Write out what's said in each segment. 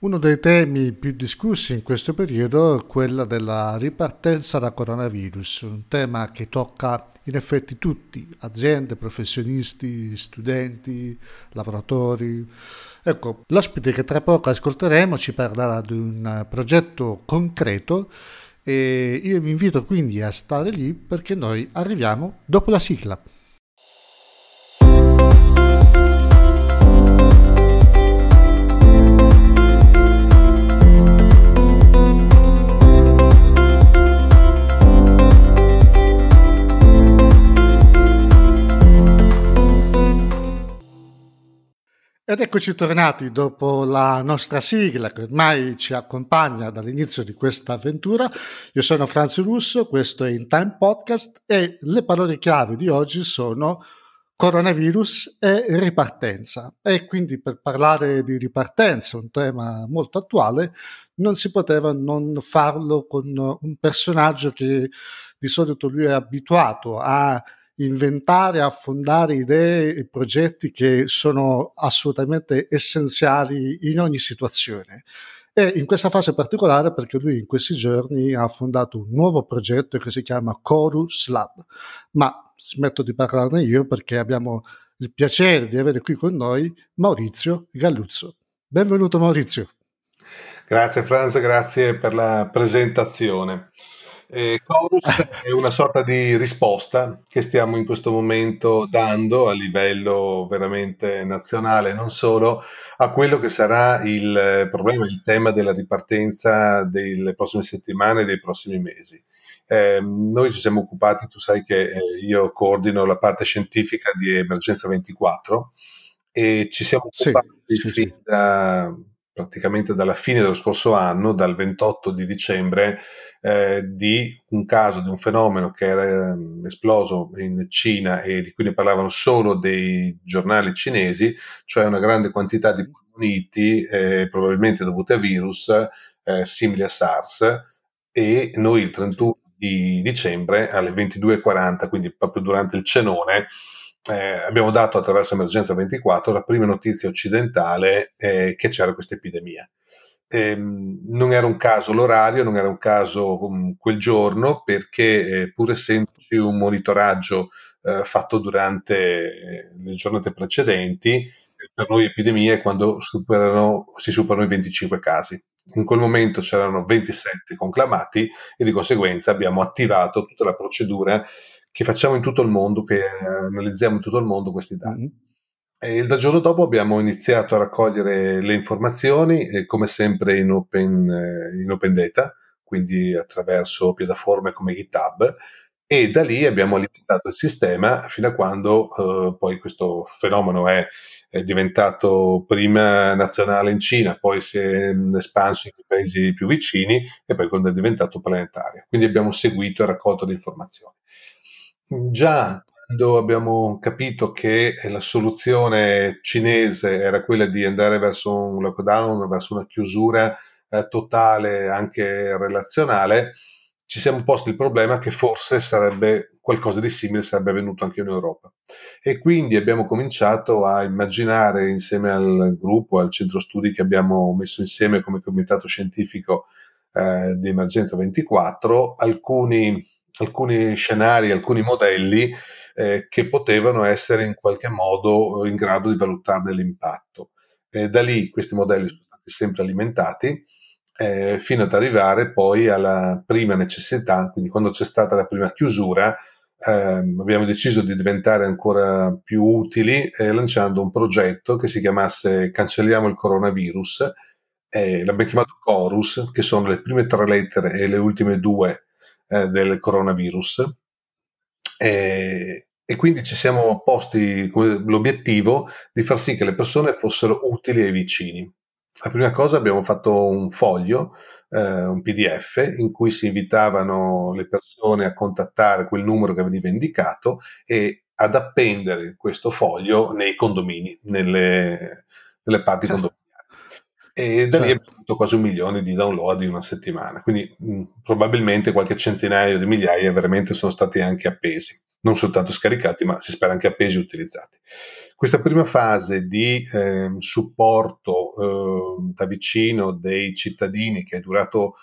Uno dei temi più discussi in questo periodo è quello della ripartenza da coronavirus, un tema che tocca in effetti tutti, aziende, professionisti, studenti, lavoratori. Ecco, l'ospite che tra poco ascolteremo ci parlerà di un progetto concreto e io vi invito quindi a stare lì perché noi arriviamo dopo la sigla. Ed eccoci tornati dopo la nostra sigla che ormai ci accompagna dall'inizio di questa avventura. Io sono Franzi Russo, questo è In Time Podcast e le parole chiave di oggi sono coronavirus e ripartenza. E quindi per parlare di ripartenza, un tema molto attuale, non si poteva non farlo con un personaggio che di solito lui è abituato a inventare, affondare idee e progetti che sono assolutamente essenziali in ogni situazione. E in questa fase particolare perché lui in questi giorni ha fondato un nuovo progetto che si chiama Chorus Lab. Ma smetto di parlarne io perché abbiamo il piacere di avere qui con noi Maurizio Galluzzo. Benvenuto Maurizio. Grazie Franz, grazie per la presentazione. Eh, Chorus è una sorta di risposta che stiamo in questo momento dando a livello veramente nazionale, non solo, a quello che sarà il problema, il tema della ripartenza delle prossime settimane e dei prossimi mesi. Eh, noi ci siamo occupati, tu sai che eh, io coordino la parte scientifica di Emergenza 24 e ci siamo occupati sì, sì. Da, praticamente dalla fine dello scorso anno, dal 28 di dicembre, eh, di un caso, di un fenomeno che era um, esploso in Cina e di cui ne parlavano solo dei giornali cinesi, cioè una grande quantità di polmoniti, eh, probabilmente dovute a virus eh, simili a SARS, e noi il 31 di dicembre alle 22.40, quindi proprio durante il cenone, eh, abbiamo dato attraverso Emergenza 24 la prima notizia occidentale eh, che c'era questa epidemia. Eh, non era un caso l'orario, non era un caso um, quel giorno, perché eh, pur essendoci un monitoraggio eh, fatto durante eh, le giornate precedenti, per noi epidemia è quando superano, si superano i 25 casi. In quel momento c'erano 27 conclamati e di conseguenza abbiamo attivato tutta la procedura che facciamo in tutto il mondo, che analizziamo in tutto il mondo questi dati. E dal giorno dopo abbiamo iniziato a raccogliere le informazioni, eh, come sempre in open, eh, in open data, quindi attraverso piattaforme come GitHub, e da lì abbiamo alimentato il sistema fino a quando eh, poi questo fenomeno è, è, diventato prima nazionale in Cina, poi si è espanso in paesi più vicini e poi quando è diventato planetario. Quindi abbiamo seguito e raccolto le informazioni. Già quando abbiamo capito che la soluzione cinese era quella di andare verso un lockdown, verso una chiusura eh, totale anche relazionale, ci siamo posti il problema che forse sarebbe qualcosa di simile sarebbe avvenuto anche in Europa. E quindi abbiamo cominciato a immaginare insieme al gruppo, al centro studi che abbiamo messo insieme come comitato scientifico eh, di emergenza 24, alcuni, alcuni scenari, alcuni modelli eh, che potevano essere in qualche modo in grado di valutarne l'impatto. Eh, da lì questi modelli sono stati sempre alimentati eh, fino ad arrivare poi alla prima necessità, quindi quando c'è stata la prima chiusura, ehm, abbiamo deciso di diventare ancora più utili eh, lanciando un progetto che si chiamasse Cancelliamo il coronavirus. Eh, l'abbiamo chiamato Chorus, che sono le prime tre lettere e le ultime due eh, del coronavirus. E, e quindi ci siamo posti l'obiettivo di far sì che le persone fossero utili ai vicini. La prima cosa abbiamo fatto un foglio, eh, un PDF, in cui si invitavano le persone a contattare quel numero che veniva indicato e ad appendere questo foglio nei condomini, nelle, nelle parti ah. E da certo. lì abbiamo avuto quasi un milione di download in una settimana, quindi mh, probabilmente qualche centinaio di migliaia veramente sono stati anche appesi. non soltanto scaricati, ma si spera anche appesi e utilizzati. Questa prima fase di eh, supporto eh, da vicino dei cittadini che è durato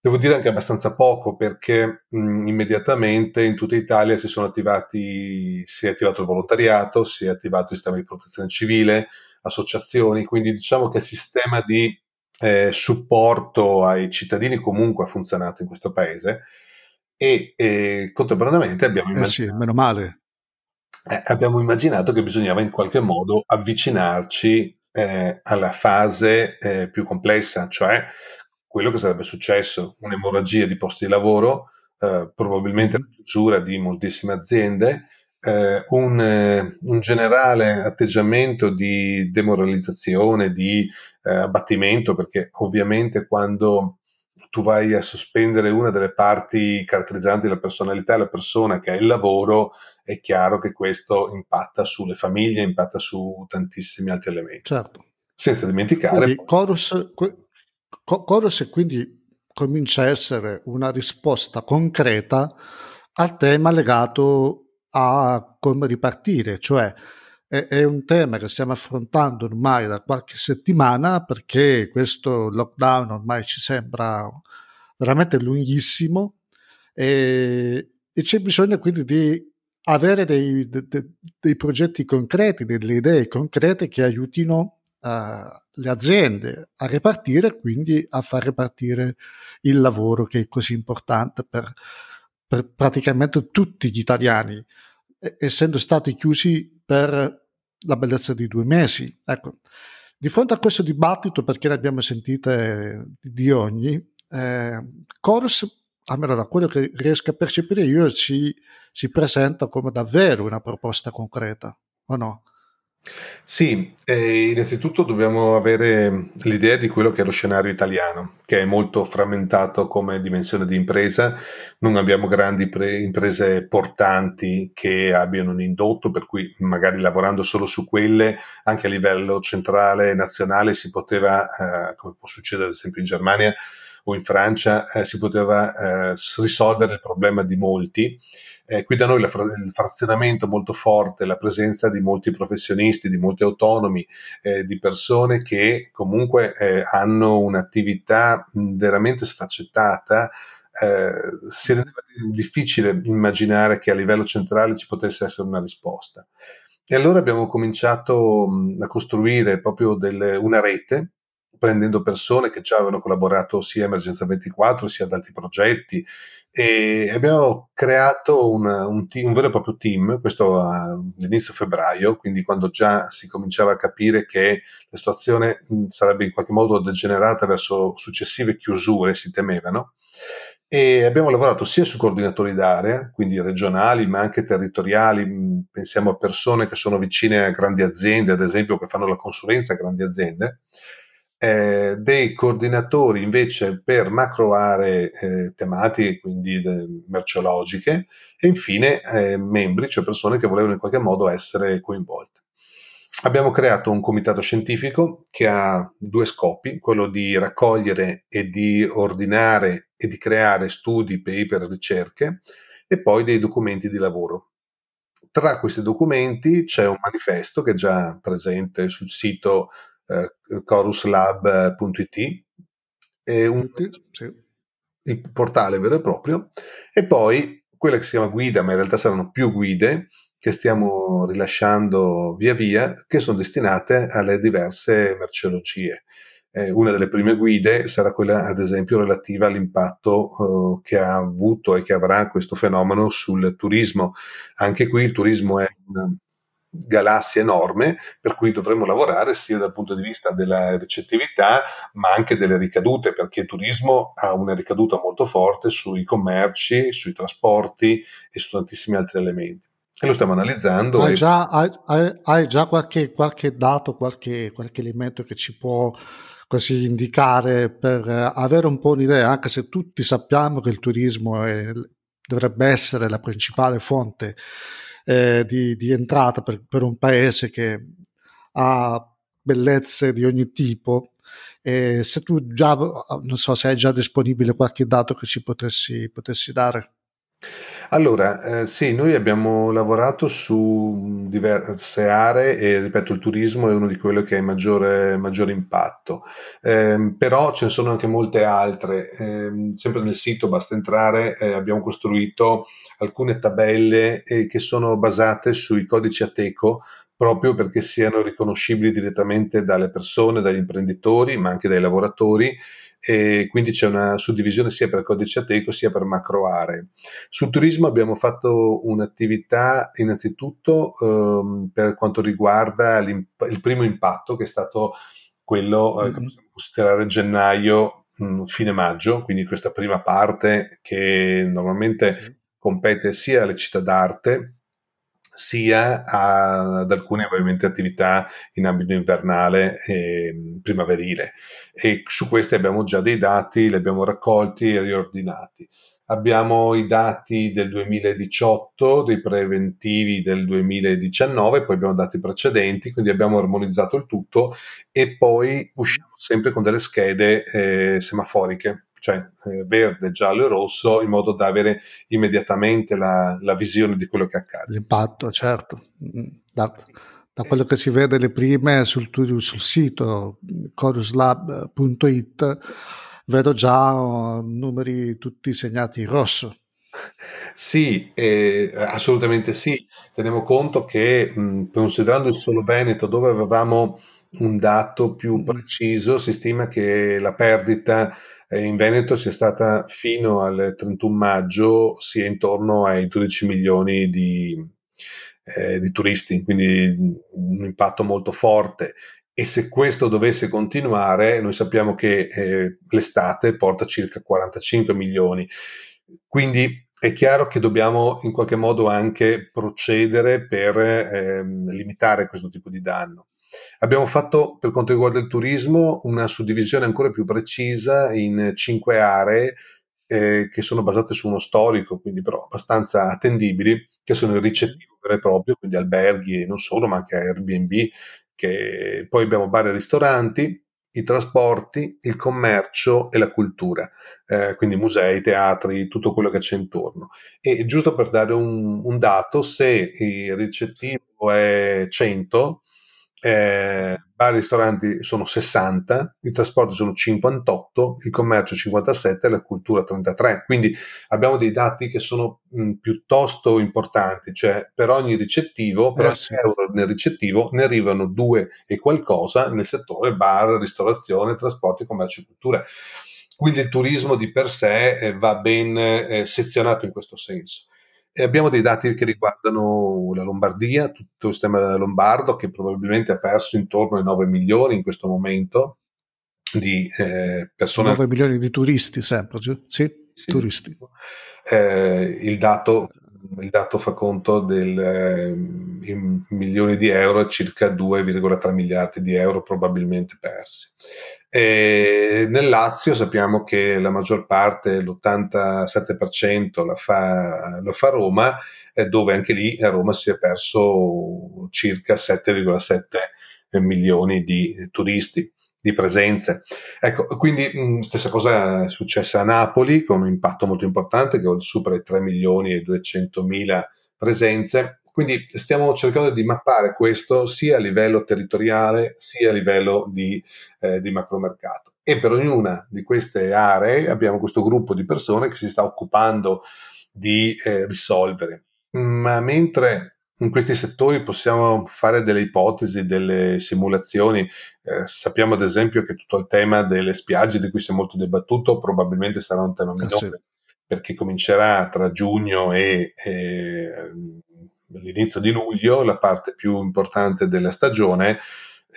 Devo dire anche abbastanza poco perché mh, immediatamente in tutta Italia si sono attivati, si è attivato il volontariato, si è attivato il sistema di protezione civile, associazioni, quindi diciamo che il sistema di eh, supporto ai cittadini comunque ha funzionato in questo paese e, e contemporaneamente abbiamo immaginato, eh sì, meno male. Eh, abbiamo immaginato che bisognava in qualche modo avvicinarci eh, alla fase eh, più complessa, cioè quello che sarebbe successo, un'emorragia di posti di lavoro, eh, probabilmente la chiusura di moltissime aziende, eh, un, eh, un, generale atteggiamento di demoralizzazione, di eh, abbattimento, perché ovviamente quando tu vai a sospendere una delle parti caratterizzanti la personalità della persona, che è il lavoro, è chiaro che questo impatta sulle famiglie, impatta su tantissimi altri elementi. Certo. Senza dimenticare... Quindi, Chorus, Chorus quindi comincia a essere una risposta concreta al tema legato a come ripartire, cioè è, un tema che stiamo affrontando ormai da qualche settimana perché questo lockdown ormai ci sembra veramente lunghissimo e, e c'è bisogno quindi di avere dei, de, dei, progetti concreti, delle idee concrete che aiutino uh, le aziende a ripartire quindi a far ripartire il lavoro che è così importante per per praticamente tutti gli italiani, essendo stati chiusi per la bellezza di due mesi. Ecco, di fronte a questo dibattito, perché ne abbiamo sentite di ogni, eh, Corus, almeno da quello che riesco a percepire io, si, si presenta come davvero una proposta concreta, o no? Sì, eh, innanzitutto dobbiamo avere l'idea di quello che è lo scenario italiano, che è molto frammentato come dimensione di impresa. Non abbiamo grandi pre- imprese portanti che abbiano un indotto, per cui magari lavorando solo su quelle, anche a livello centrale e nazionale, si poteva, eh, come può succedere ad esempio in Germania o in Francia, eh, si poteva eh, risolvere il problema di molti eh, qui da noi la, il frazionamento molto forte, la presenza di molti professionisti, di molti autonomi, eh, di persone che comunque eh, hanno un'attività veramente sfaccettata, eh, si rendeva difficile immaginare che a livello centrale ci potesse essere una risposta. E allora abbiamo cominciato a costruire proprio delle, una rete prendendo persone che già avevano collaborato sia a Emergenza 24 sia ad altri progetti, e abbiamo creato una, un, team, un, vero e proprio team, questo all'inizio febbraio, quindi quando già si cominciava a capire che la situazione sarebbe in qualche modo degenerata verso successive chiusure, si temevano. E abbiamo lavorato sia su coordinatori d'area, quindi regionali, ma anche territoriali, pensiamo a persone che sono vicine a grandi aziende, ad esempio che fanno la consulenza a grandi aziende, eh, dei coordinatori invece per macro aree eh, tematiche, quindi de- merceologiche, e infine eh, membri, cioè persone che volevano in qualche modo essere coinvolte. Abbiamo creato un comitato scientifico che ha due scopi, quello di raccogliere e di ordinare e di creare studi, paper, ricerche e poi dei documenti di lavoro. Tra questi documenti c'è un manifesto che è già presente sul sito eh, choruslab.it, è un, sì. il portale vero e proprio, e poi quella che si chiama guida, ma in realtà saranno più guide che stiamo rilasciando via via, che sono destinate alle diverse merceologie. Eh, una delle prime guide sarà quella, ad esempio, relativa all'impatto eh, che ha avuto e che avrà questo fenomeno sul turismo. Anche qui il turismo è una, galassia enorme per cui dovremmo lavorare sia dal punto di vista della ricettività ma anche delle ricadute perché il turismo ha una ricaduta molto forte sui commerci, sui trasporti e su tantissimi altri elementi e lo stiamo analizzando. Hai, e... già, hai, hai, hai già qualche, qualche, dato, qualche, qualche elemento che ci può così indicare per avere un po' un'idea, anche se tutti sappiamo che il turismo è, dovrebbe essere la principale fonte eh, di, di, entrata per, per, un paese che ha bellezze di ogni tipo. E se tu già, non so se hai già disponibile qualche dato che ci potessi, potessi dare. Allora, eh, sì, noi abbiamo lavorato su diverse aree e ripeto, il turismo è uno di quelli che ha maggiore, maggiore impatto, eh, però ce ne sono anche molte altre. Eh, sempre nel sito basta entrare, eh, abbiamo costruito alcune tabelle eh, che sono basate sui codici Ateco proprio perché siano riconoscibili direttamente dalle persone, dagli imprenditori, ma anche dai lavoratori e quindi c'è una suddivisione sia per codice ateco sia per macro aree. Sul turismo abbiamo fatto un'attività innanzitutto ehm, per quanto riguarda il primo impatto che è stato quello eh, che possiamo considerare gennaio, mh, fine maggio, quindi questa prima parte che normalmente compete sia alle città d'arte sia ad alcune ovviamente attività in ambito invernale e primaverile e su queste abbiamo già dei dati, li abbiamo raccolti e riordinati. Abbiamo i dati del 2018, dei preventivi del 2019, poi abbiamo dati precedenti, quindi abbiamo armonizzato il tutto e poi usciamo sempre con delle schede eh, semaforiche cioè eh, verde, giallo e rosso, in modo da avere immediatamente la, la visione di quello che accade. L'impatto, certo. Mm, da, da quello che si vede le prime sul, sul sito choruslab.it, vedo già uh, numeri tutti segnati in rosso. Sì, eh, assolutamente sì. Teniamo conto che mh, considerando il solo Veneto, dove avevamo un dato più preciso, si stima che la perdita eh, in Veneto sia stata fino al 31 maggio sia intorno ai 12 milioni di, eh, di turisti, quindi un impatto molto forte. E se questo dovesse continuare, noi sappiamo che eh, l'estate porta circa 45 milioni. Quindi è chiaro che dobbiamo in qualche modo anche procedere per ehm, limitare questo tipo di danno. Abbiamo fatto, per quanto riguarda il turismo, una suddivisione ancora più precisa in cinque aree eh, che sono basate su uno storico, quindi però abbastanza attendibili, che sono il ricettivo vero e proprio, quindi alberghi e non solo, ma anche Airbnb, che poi abbiamo bar e ristoranti, i trasporti, il commercio e la cultura, eh, quindi musei, teatri, tutto quello che c'è intorno. E giusto per dare un, un dato, se il ricettivo è 100, eh, bar e ristoranti sono 60, i trasporti sono 58, il commercio 57 e la cultura 33. Quindi abbiamo dei dati che sono mh, piuttosto importanti, cioè per ogni ricettivo, per eh, ogni sì. euro nel ricettivo ne arrivano due e qualcosa nel settore bar, ristorazione, trasporti, commercio e cultura. Quindi il turismo di per sé eh, va ben eh, sezionato in questo senso. E abbiamo dei dati che riguardano la Lombardia, tutto il sistema lombardo che probabilmente ha perso intorno ai 9 milioni in questo momento di eh, persone. 9 milioni di turisti sempre, sì, sì. turisti. Eh, il, dato, il, dato, fa conto del eh, milioni di euro, circa 2,3 miliardi di euro probabilmente persi. E nel Lazio sappiamo che la maggior parte, l'87% la fa, lo fa Roma, dove anche lì a Roma si è perso circa 7,7 milioni di turisti di presenze. Ecco, quindi mh, stessa cosa è successa a Napoli con un impatto molto importante che supera i 3 milioni e 200 mila presenze quindi stiamo cercando di mappare questo sia a livello territoriale sia a livello di, eh, di macromercato. E per ognuna di queste aree abbiamo questo gruppo di persone che si sta occupando di eh, risolvere. Ma mentre in questi settori possiamo fare delle ipotesi, delle simulazioni. Eh, sappiamo ad esempio che tutto il tema delle spiagge di cui si è molto dibattuto probabilmente sarà un tema minore eh sì. perché comincerà tra giugno e, e all'inizio di luglio, la parte più importante della stagione.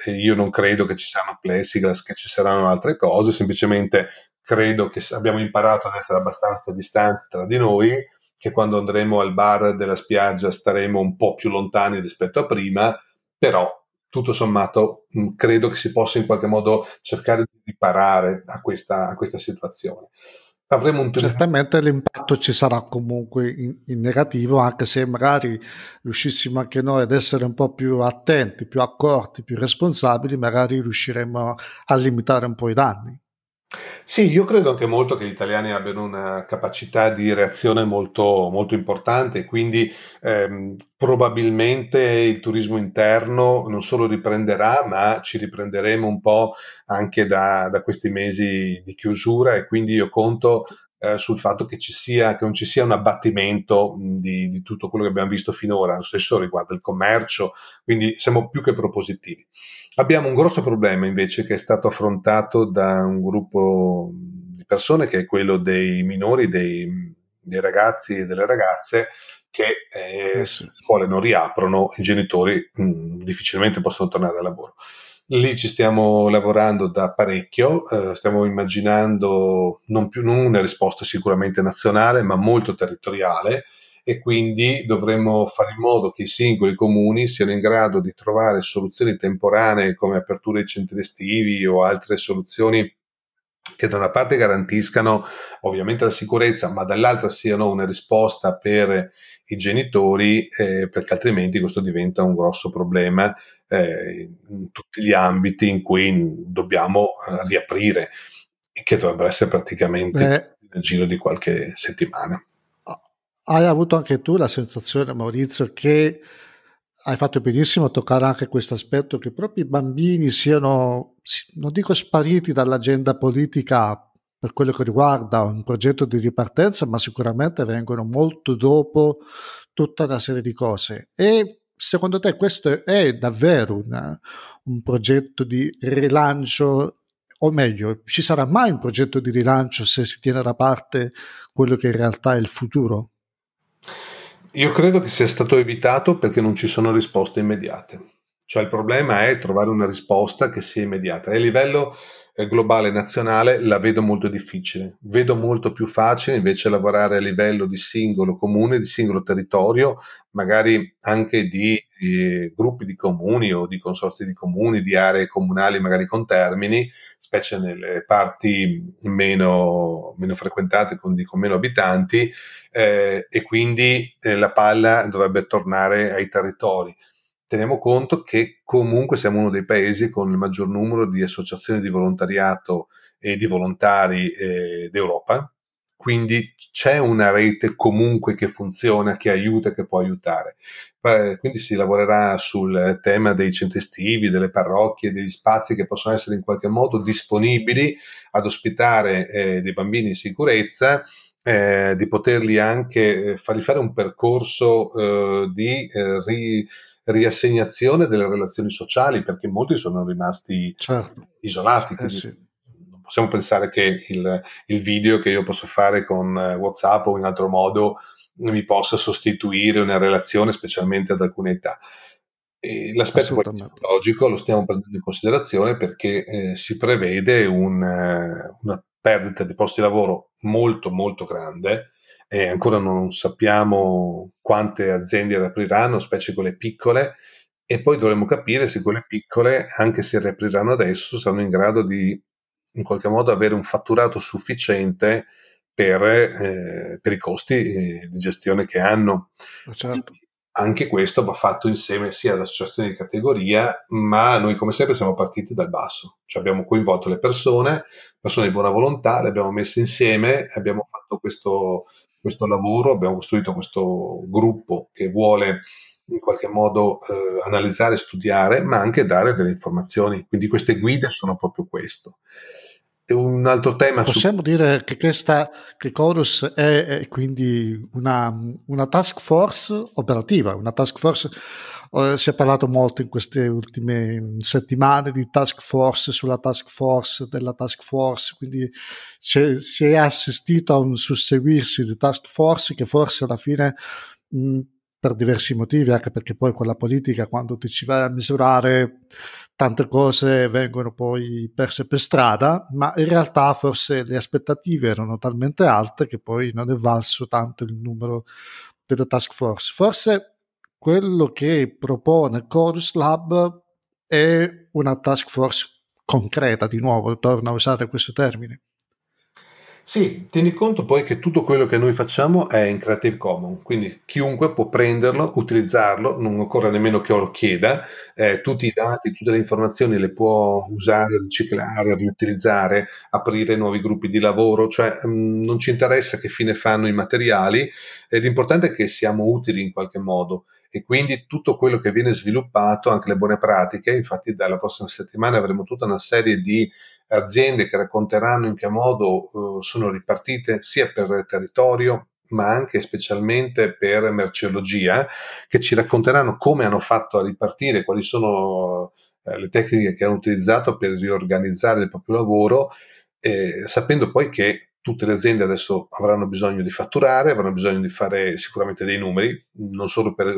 Eh, io non credo che ci siano plexiglass, che ci saranno altre cose, semplicemente credo che abbiamo imparato ad essere abbastanza distanti tra di noi, che quando andremo al bar della spiaggia staremo un po' più lontani rispetto a prima, però tutto sommato credo che si possa in qualche modo cercare di riparare a questa, a questa situazione avremo un certamente l'impatto ci sarà comunque in, in, negativo anche se magari riuscissimo anche noi ad essere un po' più attenti più accorti più responsabili magari riusciremo a limitare un po' i danni Sì, io credo anche molto che gli italiani abbiano una capacità di reazione molto, molto importante, quindi ehm, probabilmente il turismo interno non solo riprenderà, ma ci riprenderemo un po' anche da, da questi mesi di chiusura e quindi io conto eh, sul fatto che, ci sia, che non ci sia un abbattimento di, di, tutto quello che abbiamo visto finora, lo stesso riguarda il commercio, quindi siamo più che propositivi. Abbiamo un grosso problema invece che è stato affrontato da un gruppo di persone che è quello dei minori, dei, dei ragazzi e delle ragazze che eh, eh sì. le scuole non riaprono, i genitori mh, difficilmente possono tornare al lavoro. Lì ci stiamo lavorando da parecchio, eh, stiamo immaginando non, più, non una risposta sicuramente nazionale, ma molto territoriale, e quindi dovremmo fare in modo che i singoli comuni siano in grado di trovare soluzioni temporanee come aperture di centri estivi o altre soluzioni che da una parte garantiscano ovviamente la sicurezza, ma dall'altra siano una risposta per i genitori, eh, perché altrimenti questo diventa un grosso problema eh, in tutti gli ambiti in cui dobbiamo eh, riaprire, che dovrebbero essere praticamente Beh, nel giro di qualche settimana. Hai avuto anche tu la sensazione, Maurizio, che hai fatto benissimo a toccare anche questo aspetto che proprio i bambini siano, non dico spariti dall'agenda politica per quello che riguarda un progetto di ripartenza, ma sicuramente vengono molto dopo tutta una serie di cose. E secondo te questo è davvero una, un progetto di rilancio o meglio, ci sarà mai un progetto di rilancio se si tiene da parte quello che in realtà è il futuro? Io credo che sia stato evitato perché non ci sono risposte immediate. Cioè il problema è trovare una risposta che sia immediata. E a livello eh, globale nazionale la vedo molto difficile. Vedo molto più facile invece lavorare a livello di singolo comune, di singolo territorio, magari anche di eh, gruppi di comuni o di consorzi di comuni, di aree comunali magari con termini, specie nelle parti meno, meno frequentate, con, con meno abitanti, eh, e quindi eh, la palla dovrebbe tornare ai territori. Teniamo conto che comunque siamo uno dei paesi con il maggior numero di associazioni di volontariato e di volontari eh, d'Europa, quindi c'è una rete comunque che funziona, che aiuta, che può aiutare. Quindi si lavorerà sul tema dei centri estivi, delle parrocchie, degli spazi che possono essere in qualche modo disponibili ad ospitare eh, dei bambini in sicurezza eh, di poterli anche eh, fargli fare un percorso eh, di eh, ri, riassegnazione delle relazioni sociali, perché molti sono rimasti certo. isolati. Eh, sì. Possiamo pensare che il, il, video che io posso fare con eh, WhatsApp o in altro modo mi possa sostituire una relazione, specialmente ad alcune età. E l'aspetto logico lo stiamo prendendo in considerazione perché eh, si prevede un, una perdita di posti di lavoro molto molto grande e ancora non sappiamo quante aziende riapriranno, specie quelle piccole, e poi dovremo capire se quelle piccole, anche se riapriranno adesso, saranno in grado di in qualche modo avere un fatturato sufficiente per, eh, per i costi eh, di gestione che hanno. Certo anche questo va fatto insieme sia ad associazioni di categoria, ma noi come sempre siamo partiti dal basso, cioè abbiamo coinvolto le persone, persone di buona volontà, le abbiamo messe insieme, abbiamo fatto questo, questo lavoro, abbiamo costruito questo gruppo che vuole in qualche modo eh, analizzare, studiare, ma anche dare delle informazioni. Quindi queste guide sono proprio questo un altro tema. Possiamo su... dire che questa che Chorus è, è quindi una, una, task force operativa, una task force. Eh, si è parlato molto in queste ultime settimane di task force sulla task force della task force, quindi si è assistito a un susseguirsi di task force che forse alla fine per diversi motivi, anche perché poi con la politica quando ti ci vai a misurare tante cose vengono poi perse per strada, ma in realtà forse le aspettative erano talmente alte che poi non è valso tanto il numero della task force. Forse quello che propone Chorus Lab è una task force concreta, di nuovo, torno a usare questo termine. Sì, tieni conto poi che tutto quello che noi facciamo è in Creative Commons, quindi chiunque può prenderlo, utilizzarlo, non occorre nemmeno che lo chieda, eh, tutti i dati, tutte le informazioni le può usare, riciclare, riutilizzare, aprire nuovi gruppi di lavoro, cioè mh, mm, non ci interessa che fine fanno i materiali, eh, l'importante è che siamo utili in qualche modo. E quindi tutto quello che viene sviluppato, anche le buone pratiche, infatti dalla prossima settimana avremo tutta una serie di aziende che racconteranno in che modo uh, sono ripartite sia per territorio ma anche specialmente per merceologia, che ci racconteranno come hanno fatto a ripartire, quali sono uh, le tecniche che hanno utilizzato per riorganizzare il proprio lavoro, eh, sapendo poi che tutte le aziende adesso avranno bisogno di fatturare, avranno bisogno di fare sicuramente dei numeri, non solo per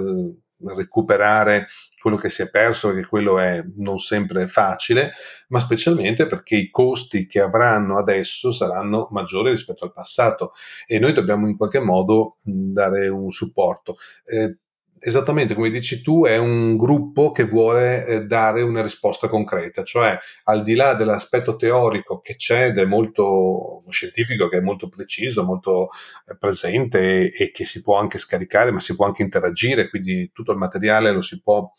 recuperare quello che si è perso, perché quello è non sempre facile, ma specialmente perché i costi che avranno adesso saranno maggiori rispetto al passato e noi dobbiamo in qualche modo dare un supporto. Eh, esattamente come dici tu, è un gruppo che vuole eh, dare una risposta concreta, cioè al di là dell'aspetto teorico che c'è ed è molto scientifico, che è molto preciso, molto eh, presente e, che si può anche scaricare, ma si può anche interagire, quindi tutto il materiale lo si può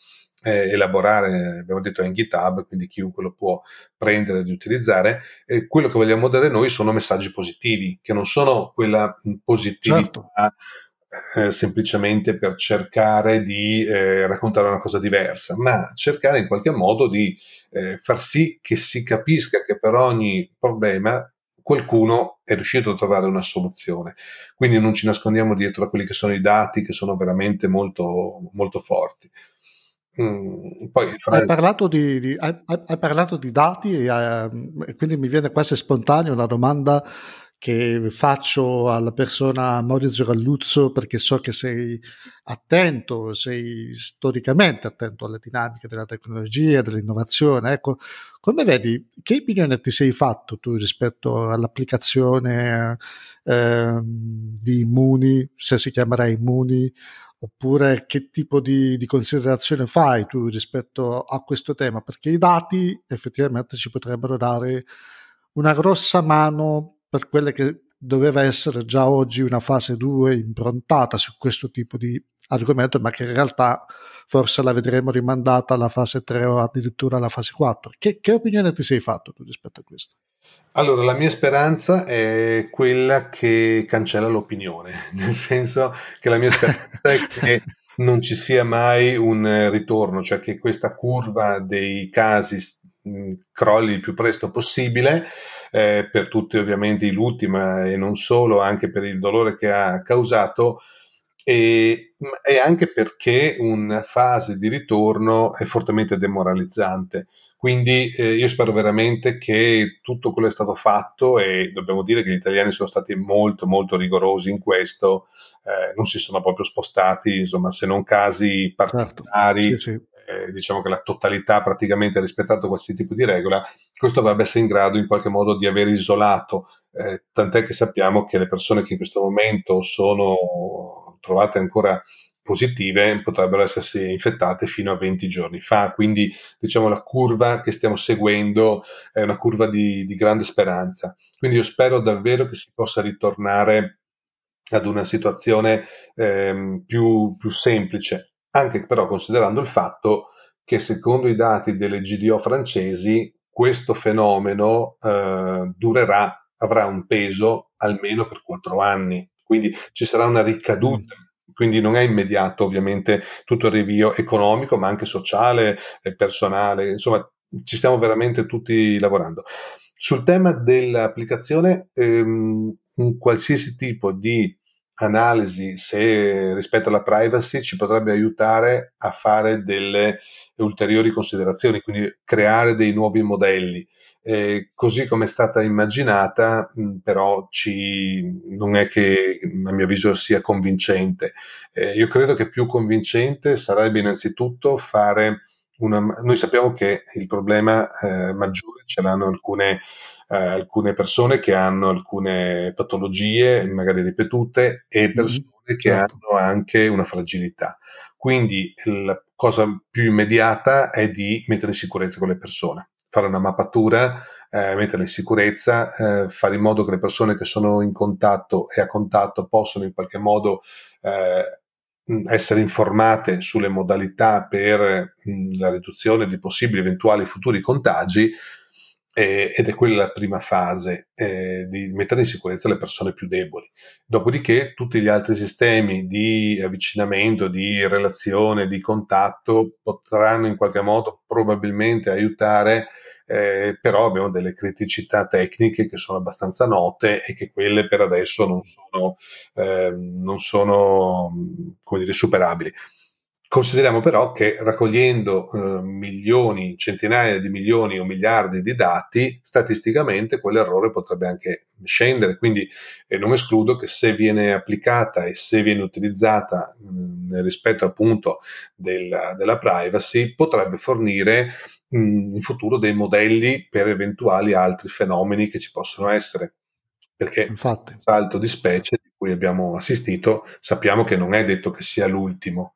eh, elaborare, abbiamo detto è in GitHub, quindi chiunque lo può prendere e utilizzare. E quello che vogliamo dare noi sono messaggi positivi, che non sono quella positività certo eh, semplicemente per cercare di eh, raccontare una cosa diversa, ma cercare in qualche modo di eh, far sì che si capisca che per ogni problema qualcuno è riuscito a trovare una soluzione. Quindi non ci nascondiamo dietro a quelli che sono i dati che sono veramente molto, molto forti. Mm, poi, hai, parlato di, di, hai, hai, parlato di, dati e, uh, e quindi mi viene quasi spontanea una domanda che faccio alla persona Maurizio Galluzzo perché so che sei attento, sei storicamente attento alle dinamiche della tecnologia, dell'innovazione. Ecco, come vedi, che opinione ti sei fatto tu rispetto all'applicazione eh, di Immuni, se si chiamerà Immuni, oppure che tipo di, di, considerazione fai tu rispetto a questo tema? Perché i dati effettivamente ci potrebbero dare una grossa mano per quelle che doveva essere già oggi una fase 2 improntata su questo tipo di argomento, ma che in realtà forse la vedremo rimandata alla fase 3 o addirittura alla fase 4. Che, che opinione ti sei fatto tu rispetto a questo? Allora, la mia speranza è quella che cancella l'opinione, nel senso che la mia speranza è che non ci sia mai un ritorno, cioè che questa curva dei casi crolli il più presto possibile eh, per tutti ovviamente i lutti, ma e non solo, anche per il dolore che ha causato e, e anche perché una fase di ritorno è fortemente demoralizzante. Quindi eh, io spero veramente che tutto quello è stato fatto e dobbiamo dire che gli italiani sono stati molto molto rigorosi in questo, eh, non si sono proprio spostati, insomma, se non casi certo. particolari, certo. sì, sì eh, diciamo che la totalità praticamente ha rispettato qualsiasi tipo di regola, questo dovrebbe essere in grado in qualche modo di aver isolato, eh, tant'è che sappiamo che le persone che in questo momento sono trovate ancora positive potrebbero essersi infettate fino a 20 giorni fa, quindi diciamo la curva che stiamo seguendo è una curva di, di grande speranza. Quindi io spero davvero che si possa ritornare ad una situazione ehm, più, più semplice anche però considerando il fatto che secondo i dati delle GDO francesi questo fenomeno eh, durerà, avrà un peso almeno per quattro anni, quindi ci sarà una ricaduta. Quindi non è immediato ovviamente tutto il rinvio economico, ma anche sociale e personale, insomma ci stiamo veramente tutti lavorando. Sul tema dell'applicazione, ehm, un qualsiasi tipo di analisi se rispetto alla privacy ci potrebbe aiutare a fare delle ulteriori considerazioni, quindi creare dei nuovi modelli. Eh, così come è stata immaginata, mh, però ci, non è che a mio avviso sia convincente. Eh, io credo che più convincente sarebbe innanzitutto fare una. Noi sappiamo che il problema eh, maggiore ce l'hanno alcune eh, alcune persone che hanno alcune patologie, magari ripetute, e mm-hmm. persone mm, che certo. hanno anche una fragilità. Quindi la cosa più immediata è di mettere in sicurezza quelle persone. Fare una mappatura, eh, metterla in sicurezza, eh, fare in modo che le persone che sono in contatto e a contatto possano in qualche modo eh, essere informate sulle modalità per mh, la riduzione di possibili eventuali futuri contagi eh, ed è quella la prima fase eh, di mettere in sicurezza le persone più deboli. Dopodiché tutti gli altri sistemi di avvicinamento, di relazione, di contatto potranno in qualche modo probabilmente aiutare eh, però abbiamo delle criticità tecniche che sono abbastanza note e che quelle per adesso non sono, eh, non sono dire, superabili. Consideriamo però che raccogliendo eh, milioni, centinaia di milioni o miliardi di dati, statisticamente quell'errore potrebbe anche scendere, quindi eh, non escludo che se viene applicata e se viene utilizzata mh, nel rispetto appunto del, della privacy, potrebbe fornire mh, in futuro dei modelli per eventuali altri fenomeni che ci possono essere. Perché Infatti. il salto di specie di cui abbiamo assistito sappiamo che non è detto che sia l'ultimo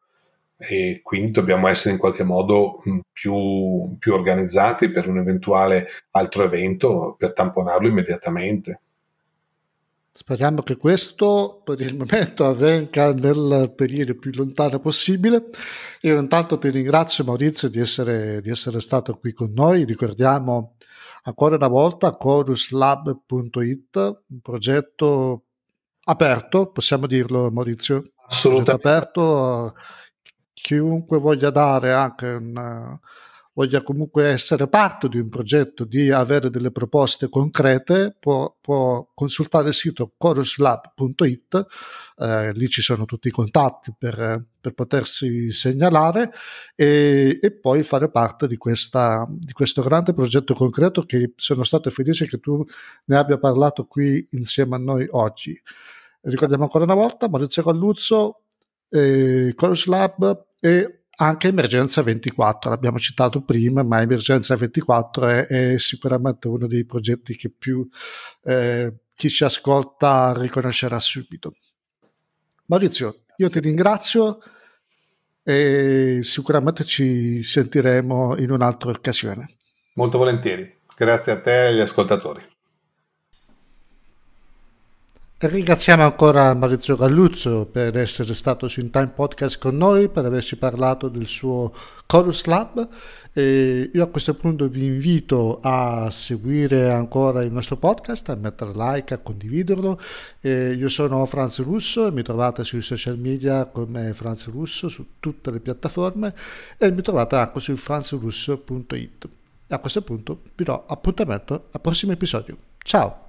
e quindi dobbiamo essere in qualche modo più, più organizzati per un eventuale altro evento per tamponarlo immediatamente. Speriamo che questo per il momento avvenga nel periodo più lontano possibile. Io intanto ti ringrazio Maurizio di essere, di essere stato qui con noi. Ricordiamo ancora una volta choruslab.it, un progetto aperto, possiamo dirlo Maurizio? Assolutamente. aperto chiunque voglia dare anche un, voglia comunque essere parte di un progetto, di avere delle proposte concrete, può, può consultare il sito choruslab.it, eh, lì ci sono tutti i contatti per, per potersi segnalare e, e, poi fare parte di, questa, di questo grande progetto concreto che sono stato felice che tu ne abbia parlato qui insieme a noi oggi. Ricordiamo ancora una volta Maurizio Calluzzo, eh, Chorus Lab e anche Emergenza 24, l'abbiamo citato prima, ma Emergenza 24 è, è sicuramente uno dei progetti che più eh, chi ci ascolta riconoscerà subito. Maurizio, io ti ringrazio e sicuramente ci sentiremo in un'altra occasione. Molto volentieri. Grazie a te e agli ascoltatori. Ringraziamo ancora Maurizio Galluzzo per essere stato su In Time Podcast con noi, per averci parlato del suo Chorus Lab. E io a questo punto vi invito a seguire ancora il nostro podcast, a mettere like, a condividerlo. E io sono Franz Russo e mi trovate sui social media come Franz Russo su tutte le piattaforme e mi trovate anche su franzrusso.it. A questo punto vi do appuntamento al prossimo episodio. Ciao!